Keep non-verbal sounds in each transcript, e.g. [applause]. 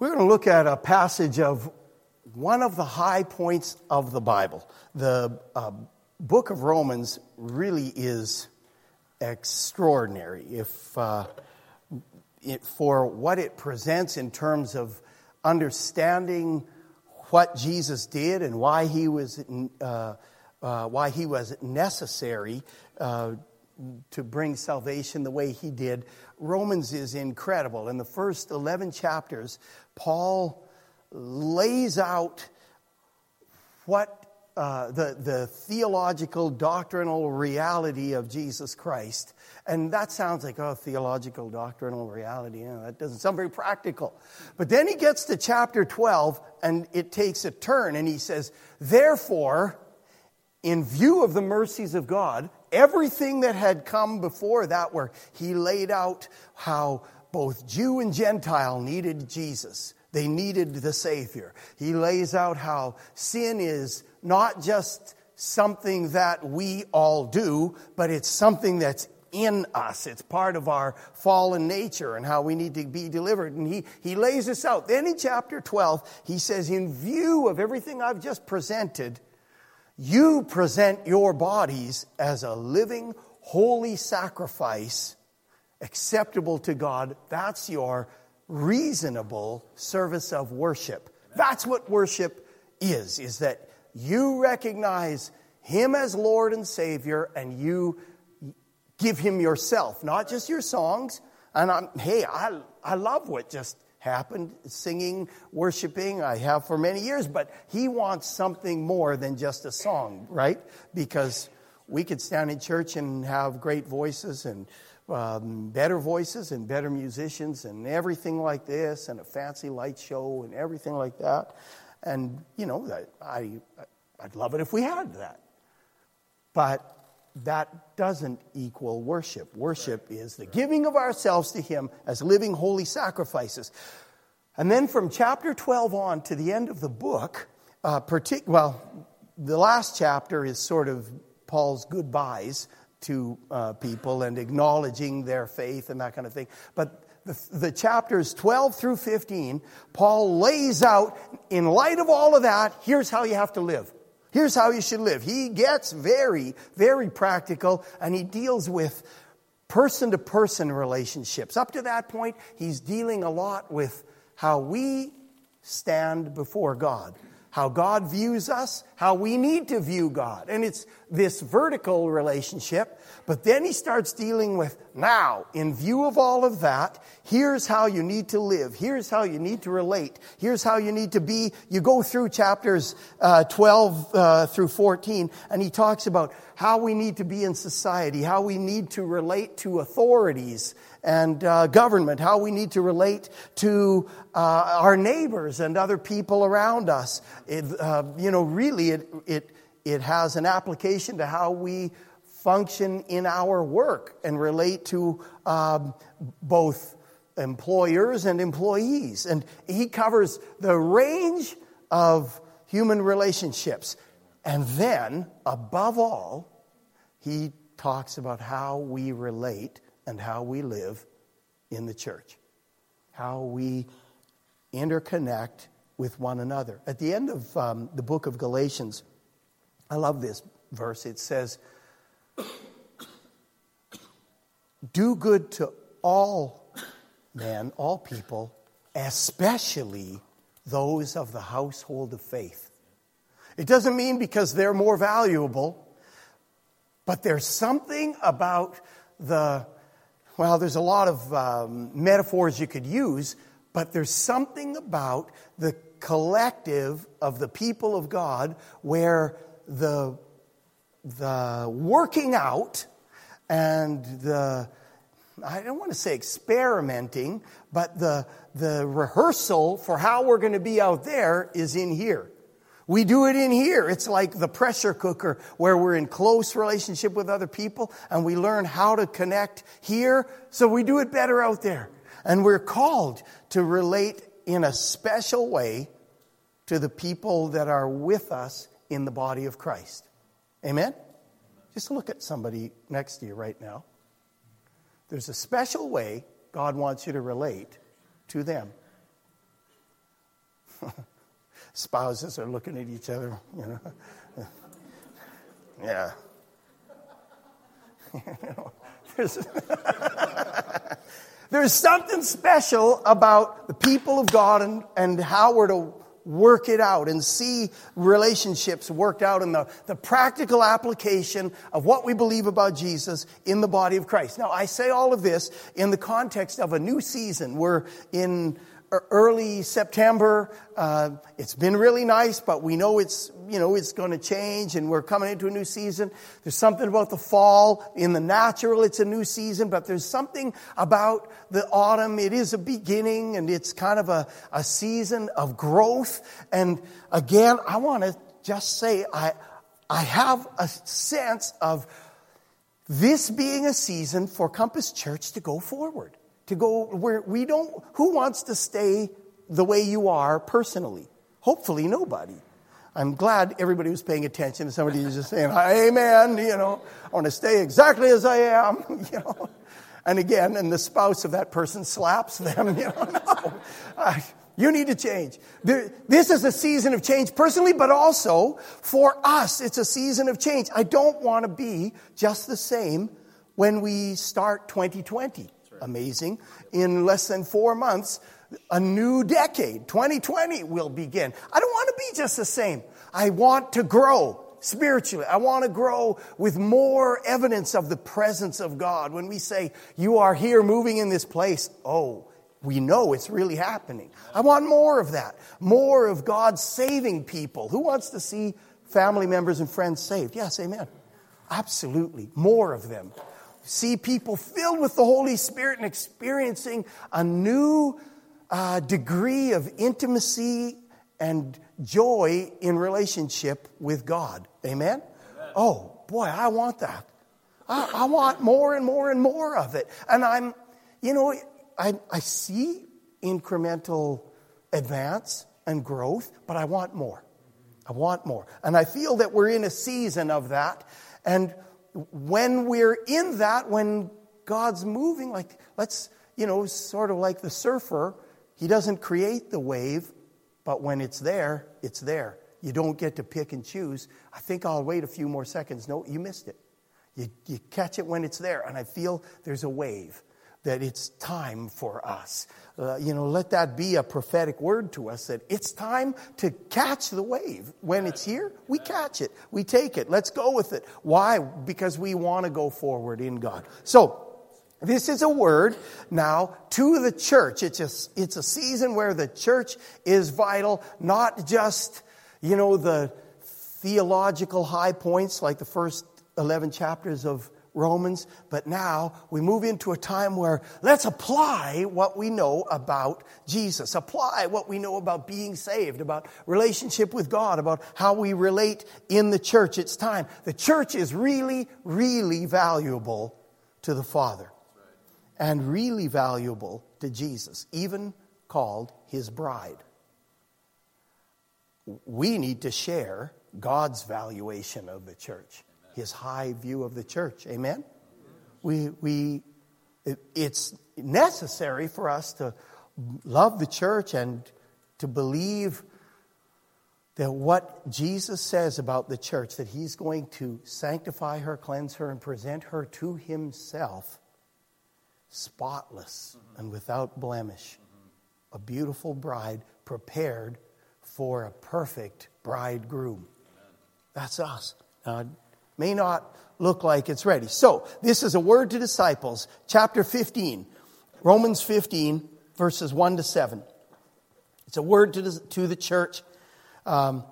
We're going to look at a passage of one of the high points of the Bible. The uh, book of Romans really is extraordinary if, uh, it, for what it presents in terms of understanding what Jesus did and why he was, uh, uh why he was necessary uh, to bring salvation the way he did. Romans is incredible. In the first 11 chapters, Paul lays out what uh, the, the theological, doctrinal reality of Jesus Christ. And that sounds like, oh, theological, doctrinal reality. You know, that doesn't sound very practical. But then he gets to chapter 12 and it takes a turn and he says, therefore, in view of the mercies of God, everything that had come before that, where he laid out how both Jew and Gentile needed Jesus. They needed the Savior. He lays out how sin is not just something that we all do, but it's something that's in us. It's part of our fallen nature and how we need to be delivered. And he, he lays this out. Then in chapter 12, he says, In view of everything I've just presented, you present your bodies as a living, holy sacrifice acceptable to God. That's your reasonable service of worship. That's what worship is, is that you recognize Him as Lord and Savior and you give Him yourself, not just your songs. And I'm, hey, I, I love what just happened singing, worshiping. I have for many years, but He wants something more than just a song, right? Because we could stand in church and have great voices and um, better voices and better musicians and everything like this and a fancy light show and everything like that. And, you know, I, I'd love it if we had that. But that doesn't equal worship. Worship is the giving of ourselves to Him as living holy sacrifices. And then from chapter 12 on to the end of the book, uh, partic- well, the last chapter is sort of Paul's goodbyes to uh, people and acknowledging their faith and that kind of thing. But the, the, chapters 12 through 15, Paul lays out, in light of all of that, here's how you have to live. Here's how you should live. He gets very, very practical and he deals with person to person relationships. Up to that point, he's dealing a lot with how we stand before God how God views us, how we need to view God. And it's this vertical relationship. But then he starts dealing with now, in view of all of that, here's how you need to live. Here's how you need to relate. Here's how you need to be. You go through chapters uh, 12 uh, through 14, and he talks about how we need to be in society, how we need to relate to authorities and uh, government, how we need to relate to uh, our neighbors and other people around us. It, uh, you know, really, it, it, it has an application to how we function in our work and relate to um, both employers and employees. And he covers the range of human relationships. And then, above all, he talks about how we relate and how we live in the church, how we interconnect with one another. At the end of um, the book of Galatians, I love this verse. It says, Do good to all men, all people, especially those of the household of faith. It doesn't mean because they're more valuable, but there's something about the well, there's a lot of um, metaphors you could use, but there's something about the collective of the people of God where the, the working out and the, I don't want to say experimenting, but the, the rehearsal for how we're going to be out there is in here. We do it in here. It's like the pressure cooker where we're in close relationship with other people and we learn how to connect here. So we do it better out there. And we're called to relate in a special way to the people that are with us in the body of Christ. Amen? Just look at somebody next to you right now. There's a special way God wants you to relate to them. [laughs] Spouses are looking at each other, you know. Yeah. [laughs] there's, [laughs] there's something special about the people of God and, and how we're to work it out and see relationships worked out in the, the practical application of what we believe about Jesus in the body of Christ. Now, I say all of this in the context of a new season. We're in early September. Uh, it's been really nice, but we know it's you know it's going to change, and we're coming into a new season. There's something about the fall in the natural; it's a new season, but there's something about the autumn. It is a beginning, and it's kind of a, a season of growth. And again, I want to just say I I have a sense of this being a season for Compass Church to go forward to go where we don't, who wants to stay the way you are personally? Hopefully nobody. I'm glad everybody was paying attention. Somebody was just saying, Amen, you know, I want to stay exactly as I am, [laughs] you know. And again, and the spouse of that person slaps them, [laughs] you know, no. You need to change. This is a season of change personally, but also for us, it's a season of change. I don't want to be just the same when we start 2020 amazing. In less than four months, a new decade, 2020, will begin. I don't want to be just the same. I want to grow spiritually. I want to grow with more evidence of the presence of God. When we say, You are here moving in this place, oh, we know it's really happening. I want more of that. More of God saving people. Who wants to see family members and friends saved? Yes, amen. Absolutely. More of them see people filled with the Holy Spirit and experiencing a new uh, degree of intimacy and joy in relationship with God. Amen? Amen? Oh, boy, I want that. I, I, want more and more and more of it. And I'm, you know, I, I see incremental advance and growth, but I want more. I want more. And I feel that we're in a season of that. And when we're in that, when God's moving, like, let's, you know, sort of like the surfer, he doesn't create the wave, but when it's there, it's there. You don't get to pick and choose. I think I'll wait a few more seconds. No, you missed it. You, you catch it when it's there, and I feel there's a wave that it's time for us. Uh, you know, let that be a prophetic word to us that it's time to catch the wave. When it's here, we catch it, we take it, let's go with it. Why? Because we want to go forward in God. So, this is a word now to the church. It's a, it's a season where the church is vital, not just, you know, the theological high points like the first 11 chapters of Romans, but now we move into a time where let's apply what we know about Jesus. Apply what we know about being saved, about relationship with God, about how we relate in the church. It's time. The church is really, really valuable to the Father and really valuable to Jesus, even called his bride. We need to share God's valuation of the church his high view of the church. Amen? We, we, it's necessary for us to love the church and to believe that what Jesus says about the church, that he's going to sanctify her, cleanse her, and present her to himself spotless mm-hmm. and without blemish. Mm-hmm. A beautiful bride prepared for a perfect bridegroom. Amen. That's us. Now, may not look like it's ready. So, this is a word to disciples, chapter 15, Romans 15, verses 1 to 7. It's a word to the, to the church. Um,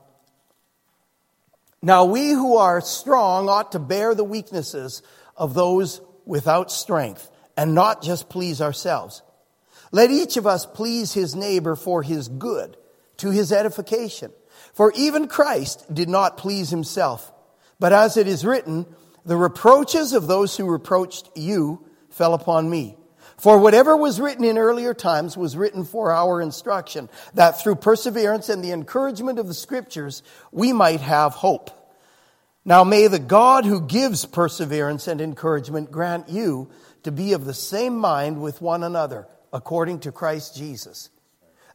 now, we who are strong ought to bear the weaknesses of those without strength and not just please ourselves. Let each of us please his neighbor for his good, to his edification. For even Christ did not please himself but as it is written, the reproaches of those who reproached you fell upon me. For whatever was written in earlier times was written for our instruction, that through perseverance and the encouragement of the scriptures, we might have hope. Now may the God who gives perseverance and encouragement grant you to be of the same mind with one another, according to Christ Jesus,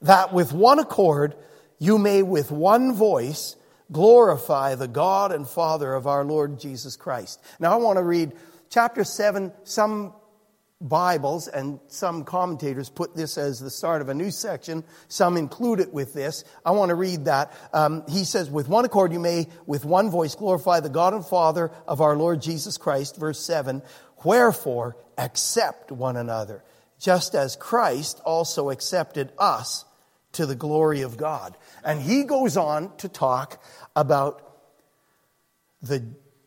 that with one accord you may with one voice glorify the God and Father of our Lord Jesus Christ. Now I want to read chapter 7. Some Bibles and some commentators put this as the start of a new section. Some include it with this. I want to read that. Um, he says, with one accord you may with one voice glorify the God and Father of our Lord Jesus Christ. Verse 7. Wherefore accept one another, just as Christ also accepted us to the glory of God. And he goes on to talk about the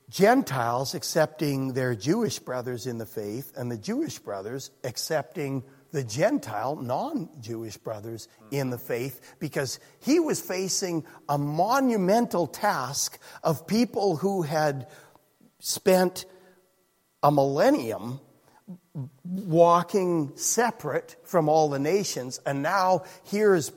Gentiles accepting their Jewish brothers in the faith and the Jewish brothers accepting the Gentile, non Jewish brothers in the faith because he was facing a monumental task of people who had spent a millennium walking separate from all the nations. And now here's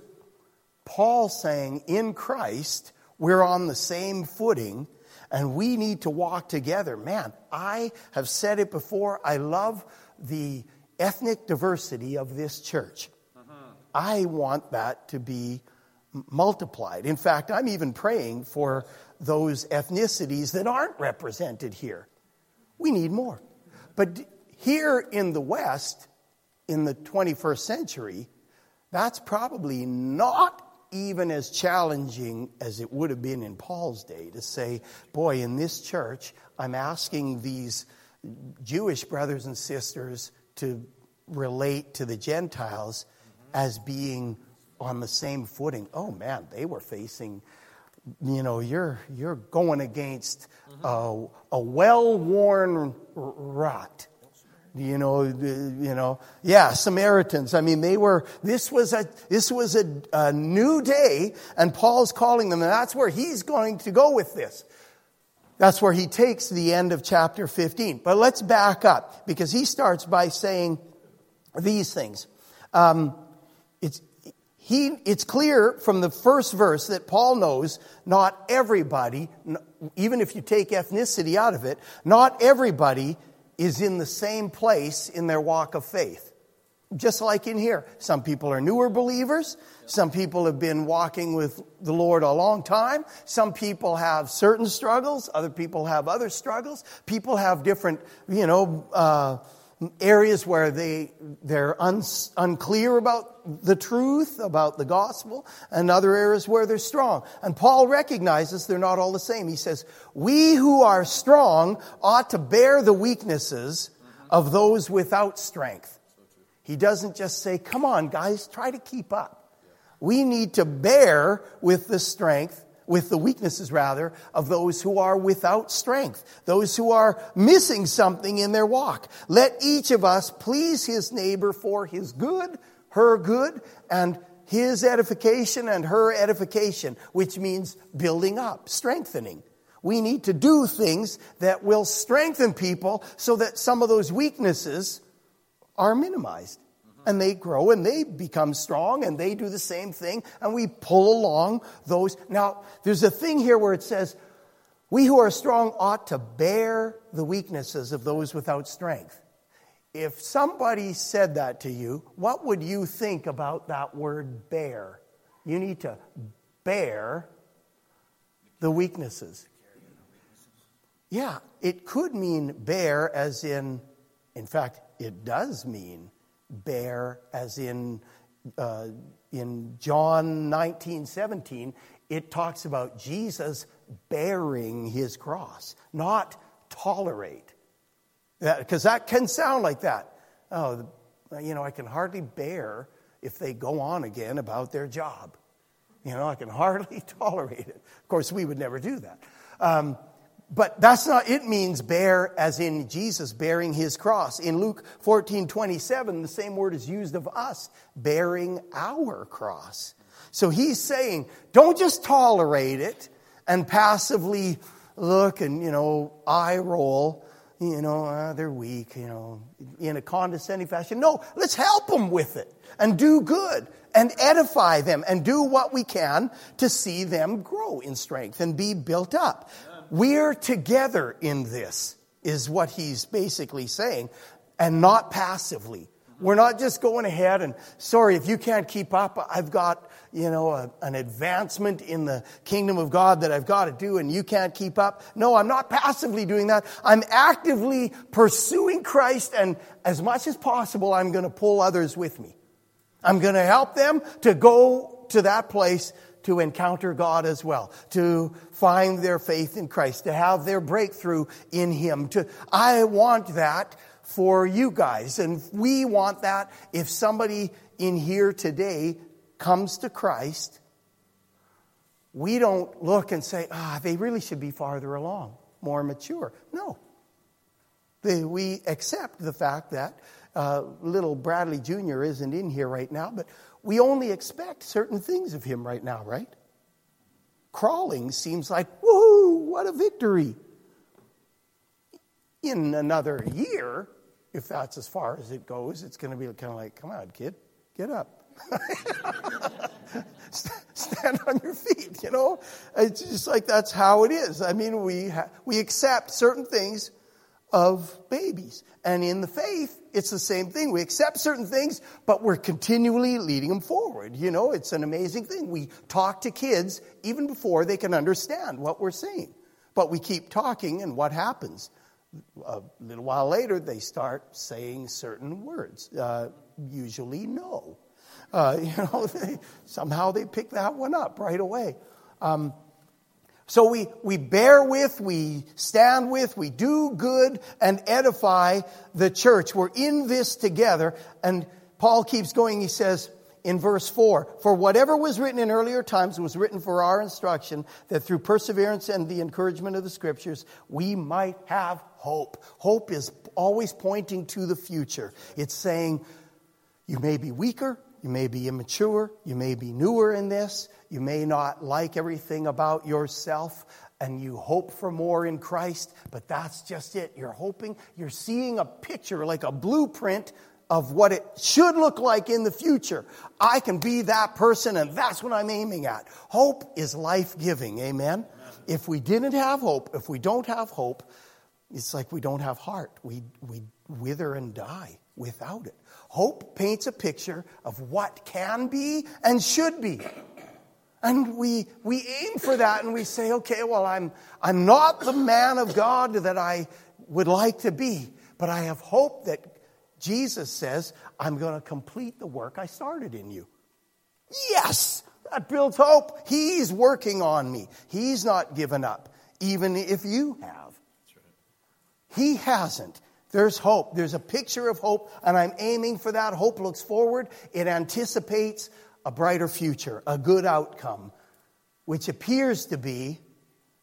Paul saying, in Christ, we're on the same footing and we need to walk together. Man, I have said it before. I love the ethnic diversity of this church. Mm-hmm. I want that to be multiplied. In fact, I'm even praying for those ethnicities that aren't represented here. We need more. But here in the West, in the 21st century, that's probably not even as challenging as it would have been in Paul's day to say, boy, in this church, I'm asking these Jewish brothers and sisters to relate to the Gentiles as being on the same footing. Oh man, they were facing, you know, you're, you're going against uh, a, a well worn rut you know, you know, yeah, Samaritans. I mean, they were, this was a, this was a, a new day and Paul's calling them and that's where he's going to go with this. That's where he takes the end of chapter 15. But let's back up because he starts by saying these things. Um, it's, he, it's clear from the first verse that Paul knows not everybody, even if you take ethnicity out of it, not everybody is in the same place in their walk of faith. Just like in here. Some people are newer believers. Some people have been walking with the Lord a long time. Some people have certain struggles. Other people have other struggles. People have different, you know, uh, areas where they, they're un, unclear about the truth, about the gospel, and other areas where they're strong. And Paul recognizes they're not all the same. He says, We who are strong ought to bear the weaknesses of those without strength. He doesn't just say, Come on, guys, try to keep up. We need to bear with the strength with the weaknesses rather of those who are without strength, those who are missing something in their walk. Let each of us please his neighbor for his good, her good, and his edification and her edification, which means building up, strengthening. We need to do things that will strengthen people so that some of those weaknesses are minimized and they grow and they become strong and they do the same thing and we pull along those. Now, there's a thing here where it says, we who are strong ought to bear the weaknesses of those without strength. If somebody said that to you, what would you think about that word bear? You need to bear the weaknesses. Yeah, it could mean bear as in, in fact, it does mean bear, as in, uh, in John 19, 17, it talks about Jesus bearing his cross, not tolerate. Because that, that can sound like that. Oh, you know, I can hardly bear if they go on again about their job. You know, I can hardly [laughs] tolerate it. Of course, we would never do that. Um, but that's not, it means bear as in Jesus bearing his cross. In Luke 14, 27, the same word is used of us, bearing our cross. So he's saying, don't just tolerate it and passively look and, you know, eye roll, you know, uh, they're weak, you know, in a condescending fashion. No, let's help them with it and do good and edify them and do what we can to see them grow in strength and be built up. We're together in this, is what he's basically saying, and not passively. We're not just going ahead and, sorry, if you can't keep up, I've got, you know, a, an advancement in the kingdom of God that I've got to do and you can't keep up. No, I'm not passively doing that. I'm actively pursuing Christ and as much as possible, I'm going to pull others with me. I'm going to help them to go to that place to encounter God as well, to find their faith in Christ, to have their breakthrough in Him. To, I want that for you guys. And we want that if somebody in here today comes to Christ, we don't look and say, ah, they really should be farther along, more mature. No. They, we accept the fact that uh, little Bradley Jr. isn't in here right now, but we only expect certain things of him right now, right? Crawling seems like, woohoo, what a victory. In another year, if that's as far as it goes, it's going to be kind of like, come on, kid, get up. [laughs] Stand on your feet, you know? It's just like that's how it is. I mean, we, ha- we accept certain things of babies. And in the faith, it's the same thing. We accept certain things, but we're continually leading them forward. You know, it's an amazing thing. We talk to kids even before they can understand what we're saying. But we keep talking, and what happens? A little while later, they start saying certain words, uh, usually no. Uh, [laughs] you know, they, somehow they pick that one up right away. Um, so we, we bear with, we stand with, we do good and edify the church. We're in this together. And Paul keeps going. He says in verse 4 For whatever was written in earlier times was written for our instruction, that through perseverance and the encouragement of the scriptures, we might have hope. Hope is always pointing to the future. It's saying, you may be weaker, you may be immature. You may be newer in this. You may not like everything about yourself and you hope for more in Christ, but that's just it. You're hoping, you're seeing a picture, like a blueprint of what it should look like in the future. I can be that person, and that's what I'm aiming at. Hope is life giving. Amen? Amen? If we didn't have hope, if we don't have hope, it's like we don't have heart. We, we wither and die without it. Hope paints a picture of what can be and should be. And we, we aim for that and we say, okay, well, I'm, I'm not the man of God that I would like to be, but I have hope that Jesus says, I'm going to complete the work I started in you. Yes, that builds hope. He's working on me. He's not given up, even if you have. He hasn't. There's hope. There's a picture of hope, and I'm aiming for that. Hope looks forward, it anticipates a brighter future, a good outcome, which appears to be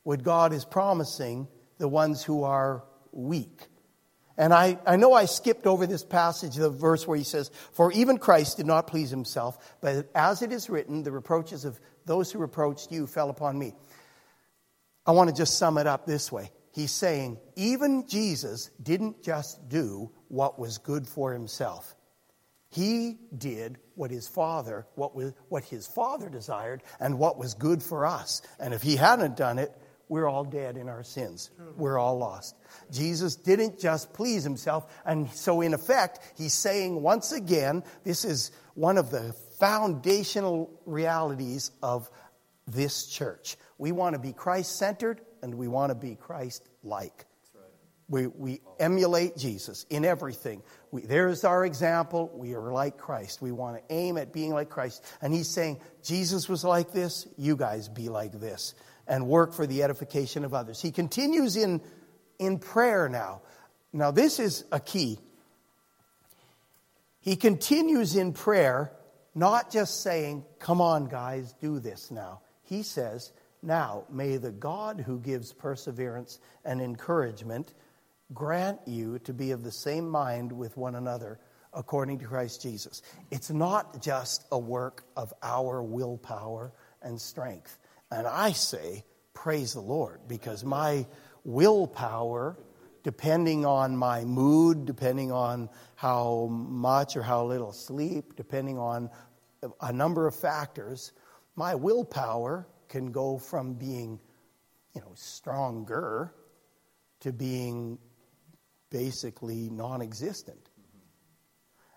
what God is promising the ones who are weak. And I, I know I skipped over this passage, the verse where he says, For even Christ did not please himself, but as it is written, the reproaches of those who reproached you fell upon me. I want to just sum it up this way he's saying even Jesus didn't just do what was good for himself. He did what his father, what, was, what his father desired, and what was good for us. And if he hadn't done it, we're all dead in our sins. We're all lost. Jesus didn't just please himself. And so, in effect, he's saying once again, this is one of the foundational realities of this church. We want to be Christ centered and we want to be Christ like. We, we emulate Jesus in everything. We, there's our example. We are like Christ. We want to aim at being like Christ. And he's saying, Jesus was like this, you guys be like this, and work for the edification of others. He continues in, in prayer now. Now, this is a key. He continues in prayer, not just saying, Come on, guys, do this now. He says, now, may the God who gives perseverance and encouragement grant you to be of the same mind with one another according to Christ Jesus. It's not just a work of our willpower and strength. And I say, praise the Lord, because my willpower, depending on my mood, depending on how much or how little sleep, depending on a number of factors, my willpower can go from being, you know, stronger to being basically non existent.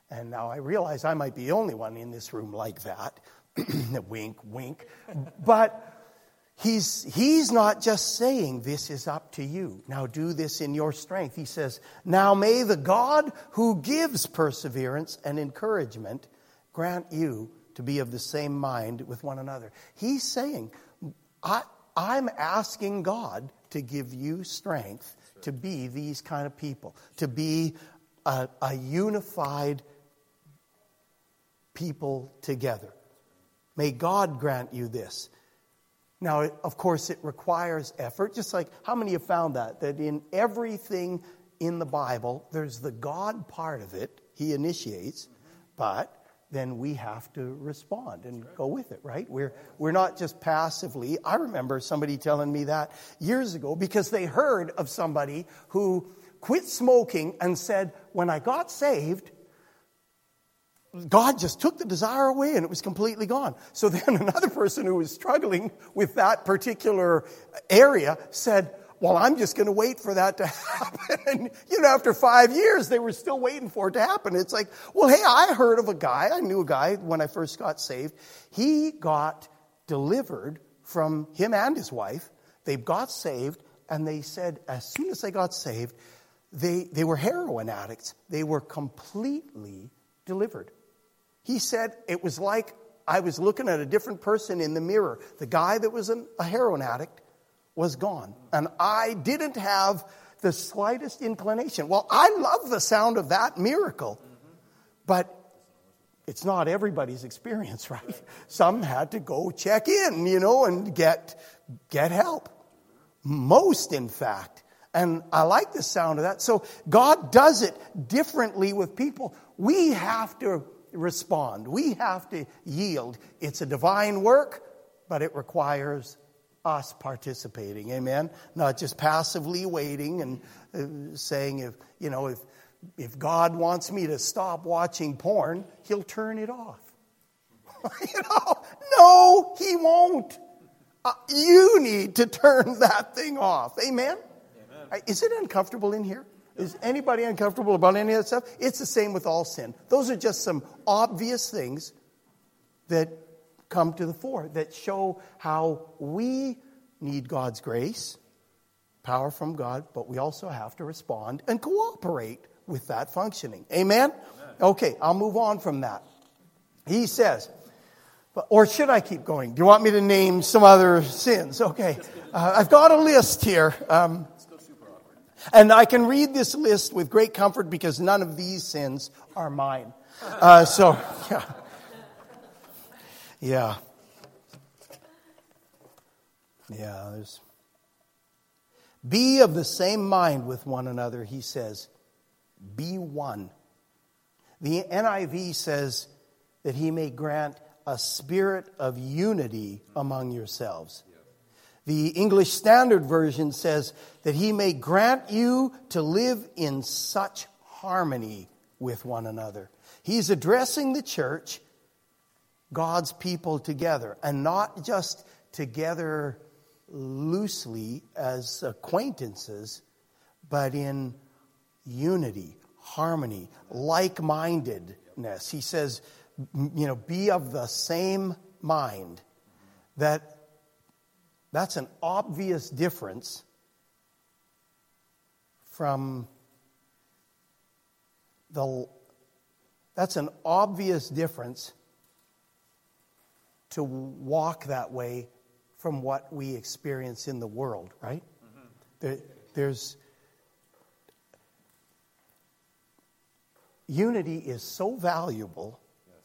And now I realize I might be the only one in this room like that, [clears throat] wink, wink. But he's, he's not just saying, This is up to you. Now do this in your strength. He says, Now may the God who gives perseverance and encouragement grant you to be of the same mind with one another. He's saying, I, I'm asking God to give you strength to be these kind of people, to be a, a unified people together. May God grant you this. Now, of course, it requires effort, just like how many have found that? That in everything in the Bible, there's the God part of it, He initiates, but then we have to respond and go with it, right? We're, we're not just passively. I remember somebody telling me that years ago because they heard of somebody who quit smoking and said, When I got saved, God just took the desire away and it was completely gone. So then [laughs] another person who was struggling with that particular area said, well, I'm just going to wait for that to [laughs] happen. And, you know, after five years, they were still waiting for it to happen. It's like, well, hey, I heard of a guy, I knew a guy when I first got saved. He got delivered from him and his wife. They got saved, and they said, as soon as they got saved, they, they were heroin addicts. They were completely delivered. He said it was like I was looking at a different person in the mirror. The guy that was an, a heroin addict was gone. And I didn't have the slightest inclination. Well, I love the sound of that miracle, but it's not everybody's experience, [laughs] right? Some had to go check in, you know, and get, get help. Most, in fact. And I like the sound of that. So God does it differently with people. We have to respond. We have to yield. It's a divine work, but it requires us participating. Amen. Not just passively waiting and uh, saying if you know if if God wants me to stop watching porn, He'll turn it off. [laughs] you know, no, He won't. Uh, you need to turn that thing off. Amen? Amen. Is it uncomfortable in here? Is anybody uncomfortable about any of that stuff? It's the same with all sin. Those are just some obvious things that come to the fore that show how we need God's grace, power from God, but we also have to respond and cooperate with that functioning. Amen? Amen. Okay, I'll move on from that. He says, or should I keep going? Do you want me to name some other sins? Okay, uh, I've got a list here. Um, and I can read this list with great comfort because none of these sins are mine. Uh, so, [laughs] yeah. Yeah. Yeah, there's. Be of the same mind with one another, he says. Be one. The NIV says that he may grant a spirit of unity among yourselves. The English Standard Version says that he may grant you to live in such harmony with one another. He's addressing the church God's people together and not just together loosely as acquaintances, but in unity, harmony, like mindedness. He says, you know, be of the same mind. That, that's an obvious difference from the that's an obvious difference to walk that way from what we experience in the world, right? Mm-hmm. There, there's unity is so valuable yes.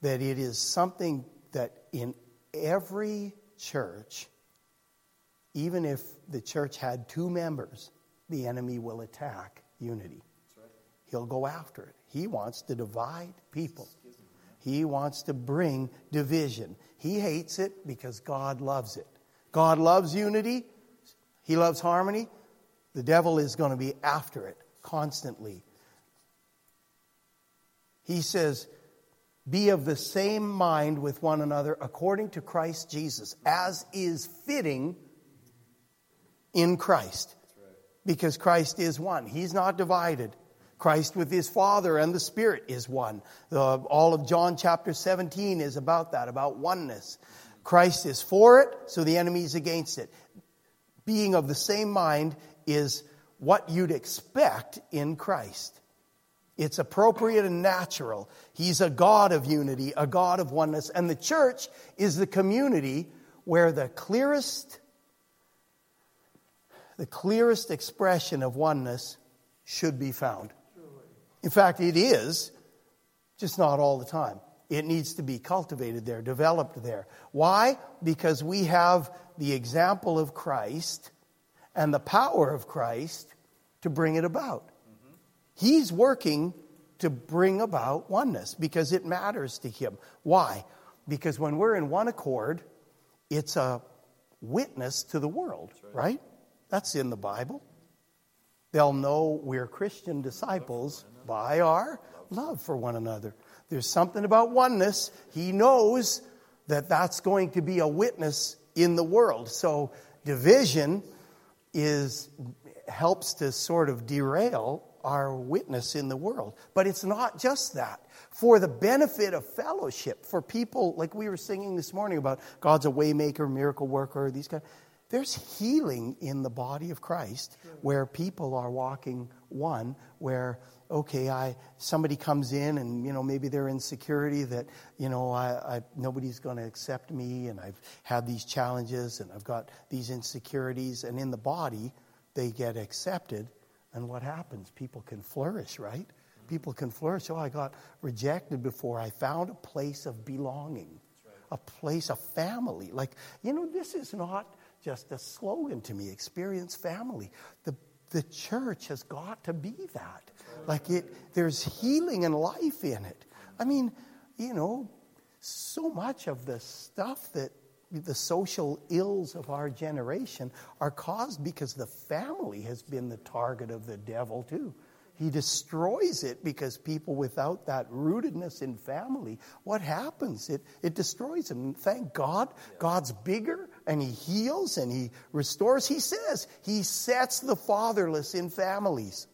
that it is something that in every church, even if the church had two members, the enemy will attack unity. Right. He'll go after it. He wants to divide people. He wants to bring division. He hates it because God loves it. God loves unity, He loves harmony. The devil is going to be after it constantly. He says, Be of the same mind with one another according to Christ Jesus, as is fitting in Christ. Because Christ is one, He's not divided. Christ with his Father and the Spirit is one. The, all of John chapter 17 is about that, about oneness. Christ is for it, so the enemy is against it. Being of the same mind is what you'd expect in Christ. It's appropriate and natural. He's a God of unity, a God of oneness. And the church is the community where the clearest, the clearest expression of oneness should be found. In fact, it is, just not all the time. It needs to be cultivated there, developed there. Why? Because we have the example of Christ and the power of Christ to bring it about. He's working to bring about oneness because it matters to him. Why? Because when we're in one accord, it's a witness to the world, right. right? That's in the Bible. They'll know we're Christian disciples by our love for one another. There's something about oneness. He knows that that's going to be a witness in the world. So division is helps to sort of derail our witness in the world. But it's not just that. For the benefit of fellowship, for people like we were singing this morning about God's a waymaker, miracle worker, these guys. There's healing in the body of Christ where people are walking one, where okay, I somebody comes in and you know maybe they're insecurity that you know I, I nobody's going to accept me, and I've had these challenges and I've got these insecurities, and in the body they get accepted, and what happens? People can flourish, right? People can flourish. Oh, I got rejected before. I found a place of belonging, a place, of family. Like you know, this is not just a slogan to me. Experience family. The the church has got to be that. Like it, there's healing and life in it. I mean, you know, so much of the stuff that the social ills of our generation are caused because the family has been the target of the devil too. He destroys it because people without that rootedness in family, what happens? It, it destroys them. Thank God, God's bigger and He heals and He restores. He says He sets the fatherless in families.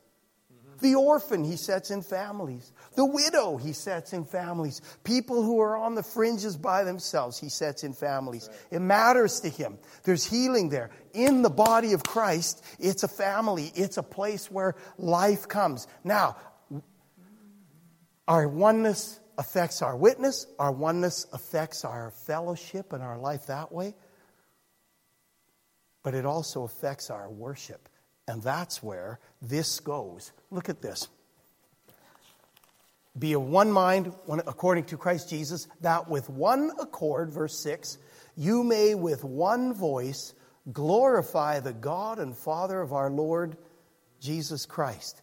The orphan he sets in families. The widow he sets in families. People who are on the fringes by themselves he sets in families. It matters to him. There's healing there. In the body of Christ, it's a family. It's a place where life comes. Now, our oneness affects our witness. Our oneness affects our fellowship and our life that way. But it also affects our worship. And that's where this goes. Look at this. Be of one mind, according to Christ Jesus, that with one accord, verse 6, you may with one voice glorify the God and Father of our Lord Jesus Christ.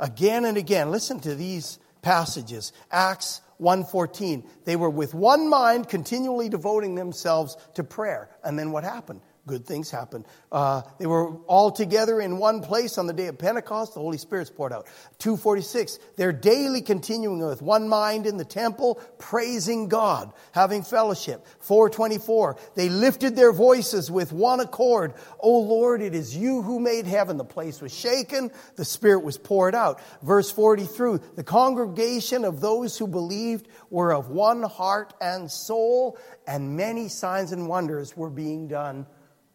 Again and again, listen to these passages. Acts 1:14. They were with one mind continually devoting themselves to prayer. And then what happened? Good things happen. Uh, they were all together in one place on the day of Pentecost. The Holy Spirit's poured out. 246. They're daily continuing with one mind in the temple, praising God, having fellowship. 424. They lifted their voices with one accord. O Lord, it is you who made heaven. The place was shaken. The Spirit was poured out. Verse 43. The congregation of those who believed were of one heart and soul, and many signs and wonders were being done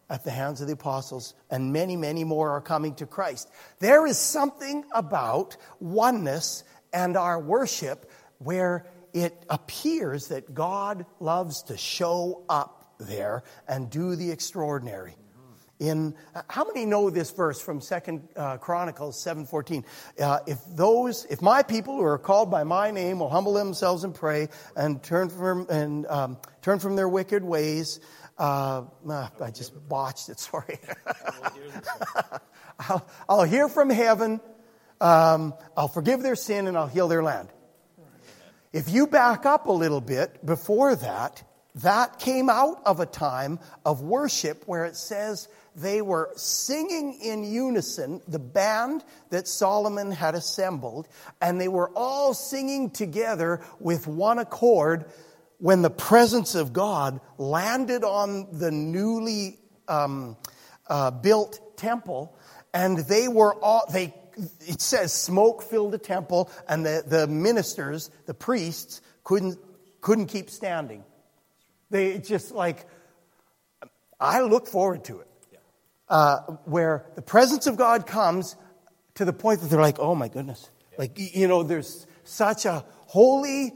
at the hands of the apostles, and many, many more are coming to Christ. There is something about oneness and our worship where it appears that God loves to show up there and do the extraordinary. In how many know this verse from Second uh, Chronicles seven fourteen? Uh, if those, if my people who are called by my name will humble themselves and pray and turn from and um, turn from their wicked ways, uh, I just botched it, [laughs] sorry. [laughs] I'll, I'll, hear from heaven, um, I'll forgive their sin, and I'll heal their land. If you back up a little bit before that, that came out of a time of worship where it says they were singing in unison, the band that Solomon had assembled, and they were all singing together with one accord when the presence of God landed on the newly um, uh, built temple, and they were all they it says smoke filled the temple, and the, the ministers, the priests, couldn't, couldn't keep standing. They just like, I look forward to it. Uh, where the presence of God comes to the point that they're like, oh my goodness. Like, you know, there's such a holy,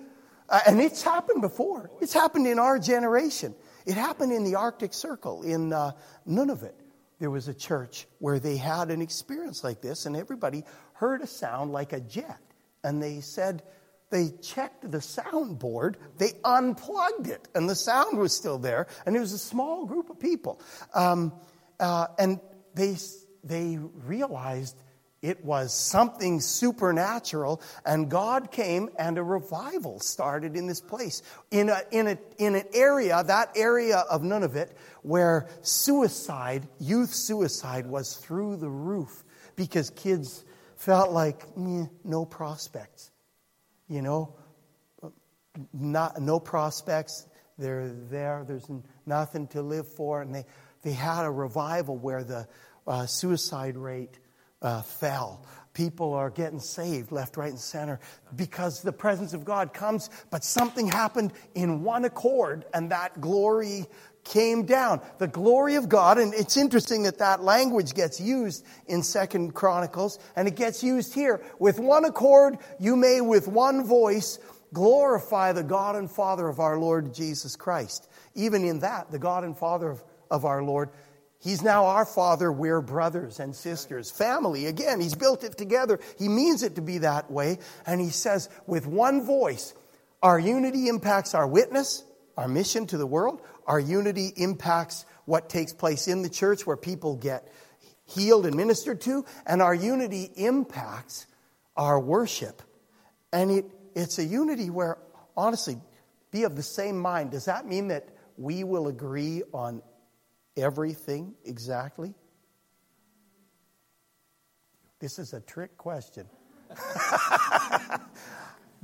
uh, and it's happened before. It's happened in our generation. It happened in the Arctic Circle in uh, Nunavut. There was a church where they had an experience like this, and everybody heard a sound like a jet. And they said, they checked the soundboard, they unplugged it, and the sound was still there, and it was a small group of people. Um, uh, and they, they realized it was something supernatural, and God came and a revival started in this place. In, a, in, a, in an area, that area of Nunavut, where suicide, youth suicide, was through the roof because kids felt like no prospects you know, not, no prospects. They're there. There's nothing to live for. And they, they had a revival where the uh, suicide rate uh, fell. People are getting saved left, right, and center because the presence of God comes, but something happened in one accord, and that glory came down. The glory of God, and it's interesting that that language gets used in Second Chronicles, and it gets used here. With one accord, you may with one voice glorify the God and Father of our Lord Jesus Christ. Even in that, the God and Father of, of our Lord, He's now our Father. We're brothers and sisters. Family, again, He's built it together. He means it to be that way. And He says, with one voice, our unity impacts our witness, our mission to the world. Our unity impacts what takes place in the church where people get healed and ministered to, and our unity impacts our worship. And it, it's a unity where, honestly, be of the same mind. Does that mean that we will agree on everything exactly? This is a trick question. [laughs]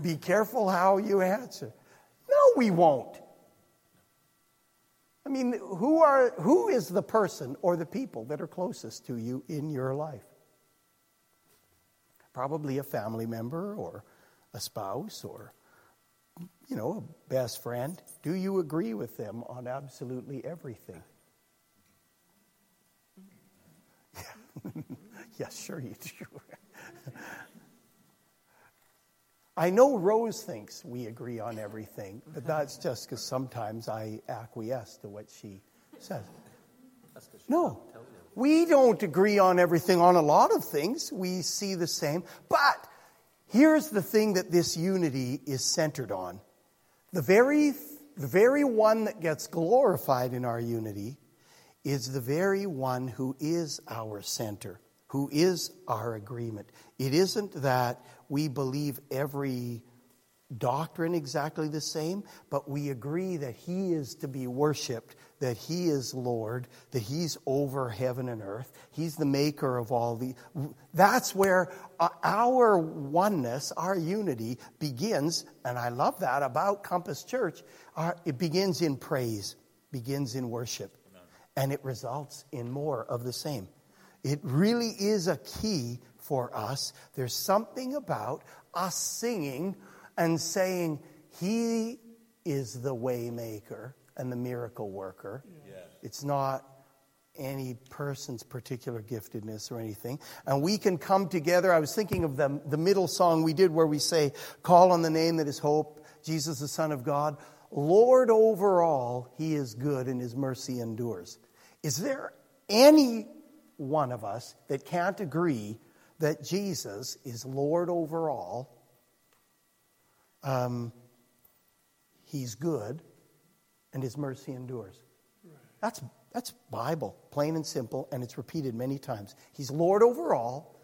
Be careful how you answer. No, we won't. I mean, who, are, who is the person or the people that are closest to you in your life? Probably a family member or a spouse or, you know, a best friend. Do you agree with them on absolutely everything? Yeah, [laughs] yeah sure you do. [laughs] I know Rose thinks we agree on everything, but that's just because sometimes I acquiesce to what she says. No, we don't agree on everything on a lot of things. We see the same. But here's the thing that this unity is centered on the very, the very one that gets glorified in our unity is the very one who is our center, who is our agreement. It isn't that we believe every doctrine exactly the same, but we agree that He is to be worshiped, that He is Lord, that He's over heaven and earth. He's the maker of all the. That's where uh, our oneness, our unity begins, and I love that about Compass Church. it begins in praise, begins in worship, and it results in more of the same. It really is a key for us. There's something about us singing and saying, He is the waymaker and the miracle worker. Yeah. It's not any person's particular giftedness or anything. And we can come together. I was thinking of the, the middle song we did where we say, Call on the name that is hope, Jesus, the Son of God. Lord over all, He is good and His mercy endures. Is there any one of us that can't agree that Jesus is Lord over all. Um, he's good, and his mercy endures. That's, that's Bible, plain and simple, and it's repeated many times. He's Lord over all.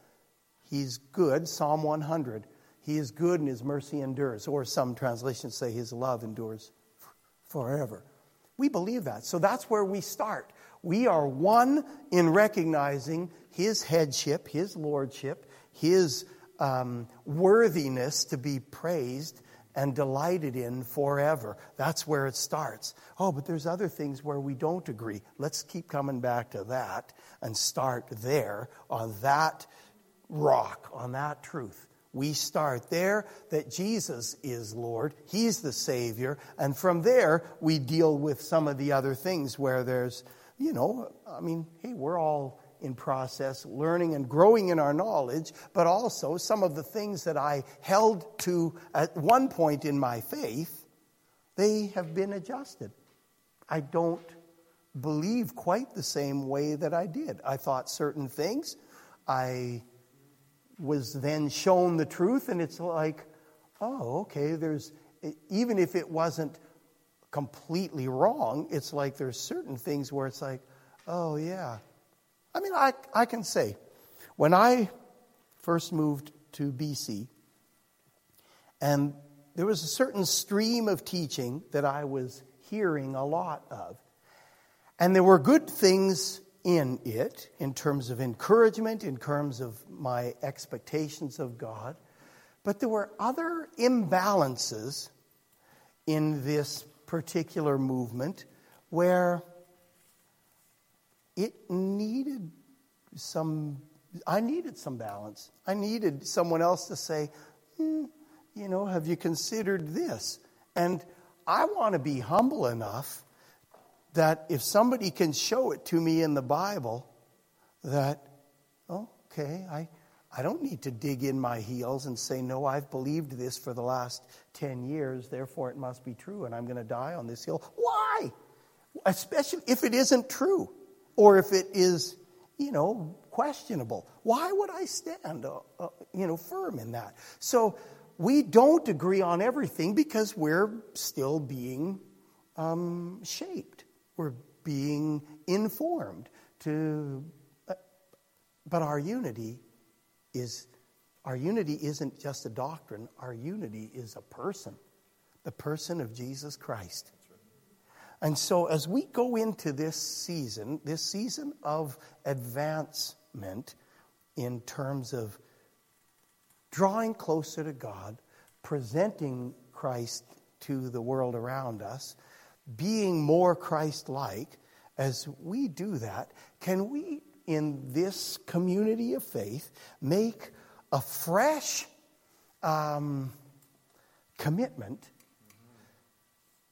He's good, Psalm 100. He is good and his mercy endures. Or some translations say his love endures forever. We believe that. So that's where we start. We are one in recognizing his headship, his lordship, his um, worthiness to be praised and delighted in forever. That's where it starts. Oh, but there's other things where we don't agree. Let's keep coming back to that and start there on that rock on that truth. We start there that Jesus is Lord, He's the Savior, and from there we deal with some of the other things where there's, you know, I mean, hey, we're all in process, learning and growing in our knowledge, but also some of the things that I held to at one point in my faith, they have been adjusted. I don't believe quite the same way that I did. I thought certain things. I was then shown the truth, and it's like, oh, okay, there's, even if it wasn't completely wrong, it's like there's certain things where it's like, oh, yeah. I mean, I, I can say, when I first moved to BC, and there was a certain stream of teaching that I was hearing a lot of. And there were good things in it in terms of encouragement, in terms of my expectations of God. But there were other imbalances in this particular movement where it needed some, I needed some balance. I needed someone else to say, hmm, you know, have you considered this? And I want to be humble enough that if somebody can show it to me in the Bible, that, okay, I, I don't need to dig in my heels and say, no, I've believed this for the last 10 years, therefore it must be true, and I'm going to die on this hill. Why? Especially if it isn't true, or if it is, you know, questionable. Why would I stand, uh, uh, you know, firm in that? So we don't agree on everything because we're still being um, shaped. We're being informed to, uh, but our unity is, our unity isn't just a doctrine, our unity is a person, the person of Jesus Christ. And so, as we go into this season, this season of advancement in terms of drawing closer to God, presenting Christ to the world around us, being more Christ like, as we do that, can we, in this community of faith, make a fresh um, commitment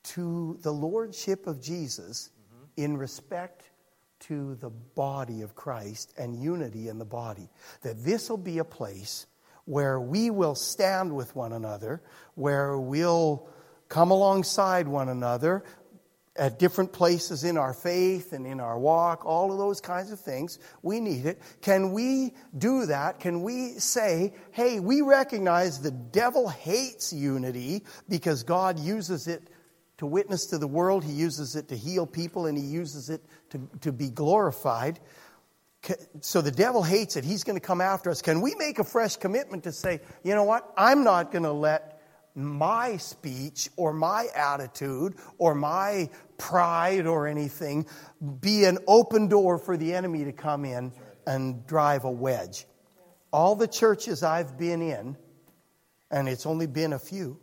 to the Lordship of Jesus in respect to the body of Christ and unity in the body? That this will be a place where we will stand with one another, where we'll come alongside one another, at different places in our faith and in our walk, all of those kinds of things. We need it. Can we do that? Can we say, hey, we recognize the devil hates unity because God uses it to witness to the world, He uses it to heal people, and He uses it to, to be glorified. So the devil hates it. He's going to come after us. Can we make a fresh commitment to say, you know what? I'm not going to let my speech or my attitude or my pride or anything be an open door for the enemy to come in and drive a wedge. All the churches I've been in, and it's only been a few,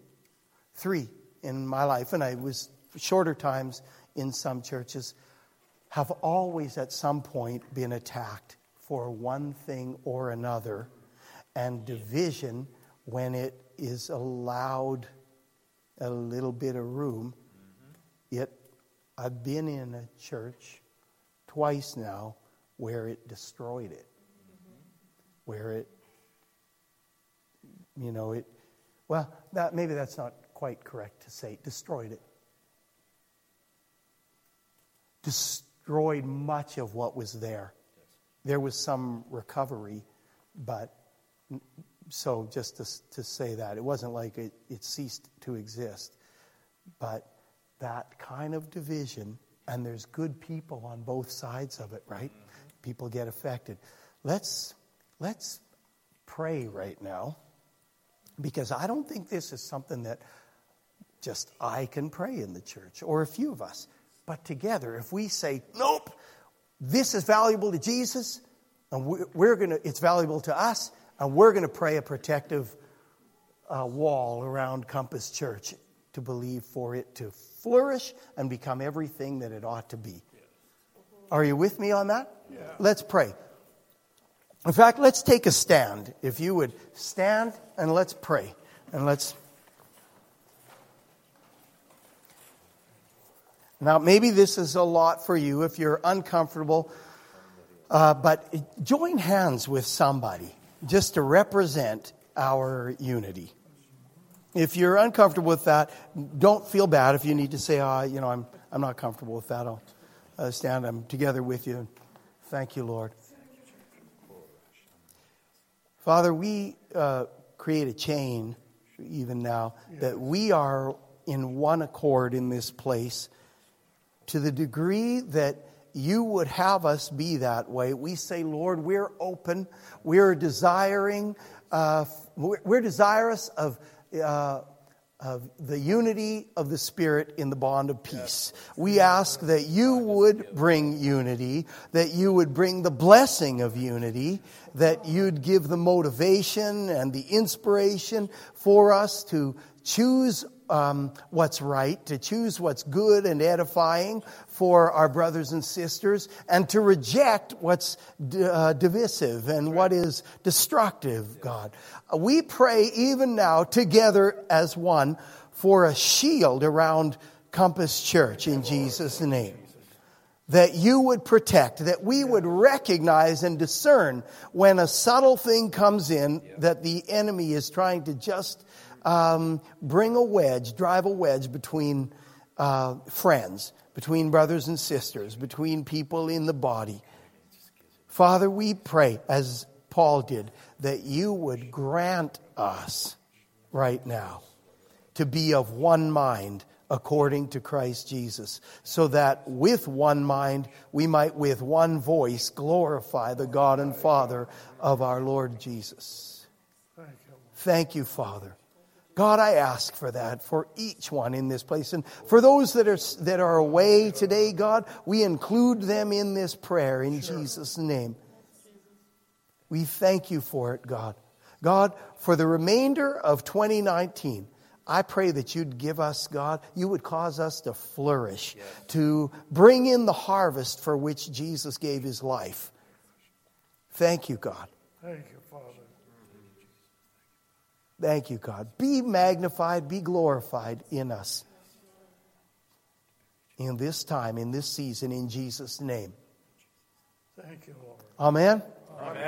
three in my life, and I was shorter times in some churches, have always at some point been attacked for one thing or another, and division when it is allowed a little bit of room. Mm-hmm. Yet I've been in a church twice now where it destroyed it. Mm-hmm. Where it, you know, it, well, that, maybe that's not quite correct to say, destroyed it. Destroyed much of what was there. Yes. There was some recovery, but so just to, to say that, it wasn't like it, it ceased to exist. But that kind of division, and there's good people on both sides of it, right? Mm-hmm. People get affected. Let's, let's pray right now, because I don't think this is something that just I can pray in the church, or a few of us. But together, if we say, nope, this is valuable to Jesus, and we're, we're going to, it's valuable to us, and we're going to pray a protective uh, wall around Compass Church to believe for it to flourish and become everything that it ought to be. Are you with me on that? Yeah. Let's pray. In fact, let's take a stand. If you would stand and let's pray. And let's. Now, maybe this is a lot for you if you're uncomfortable, uh, but join hands with somebody just to represent our unity. If you're uncomfortable with that, don't feel bad if you need to say, oh, you know, I'm, I'm not comfortable with that. I'll uh, stand. I'm together with you. Thank you, Lord. Father, we uh, create a chain even now that we are in one accord in this place to the degree that you would have us be that way. We say, Lord, we're open. We're desiring, uh, we're desirous of uh, of the unity of the Spirit in the bond of peace. We ask that you would bring unity, that you would bring the blessing of unity, that you'd give the motivation and the inspiration for us to choose um, what's right, to choose what's good and edifying for our brothers and sisters, and to reject what's uh, divisive and what is destructive, God. We pray even now together as one for a shield around Compass Church in Jesus' name. That you would protect, that we would recognize and discern when a subtle thing comes in that the enemy is trying to just um, bring a wedge, drive a wedge between uh, friends, between brothers and sisters, between people in the body. Father, we pray, as Paul did, that you would grant us right now to be of one mind according to Christ Jesus, so that with one mind we might with one voice glorify the God and Father of our Lord Jesus. Thank you, Father. God, I ask for that for each one in this place. And for those that are, that are away today, God, we include them in this prayer in sure. Jesus' name. We thank you for it, God. God, for the remainder of 2019, I pray that you'd give us, God, you would cause us to flourish, yes. to bring in the harvest for which Jesus gave his life. Thank you, God. Thank you. Thank you, God. Be magnified, be glorified in us. In this time, in this season, in Jesus' name. Thank you, Lord. Amen. Amen.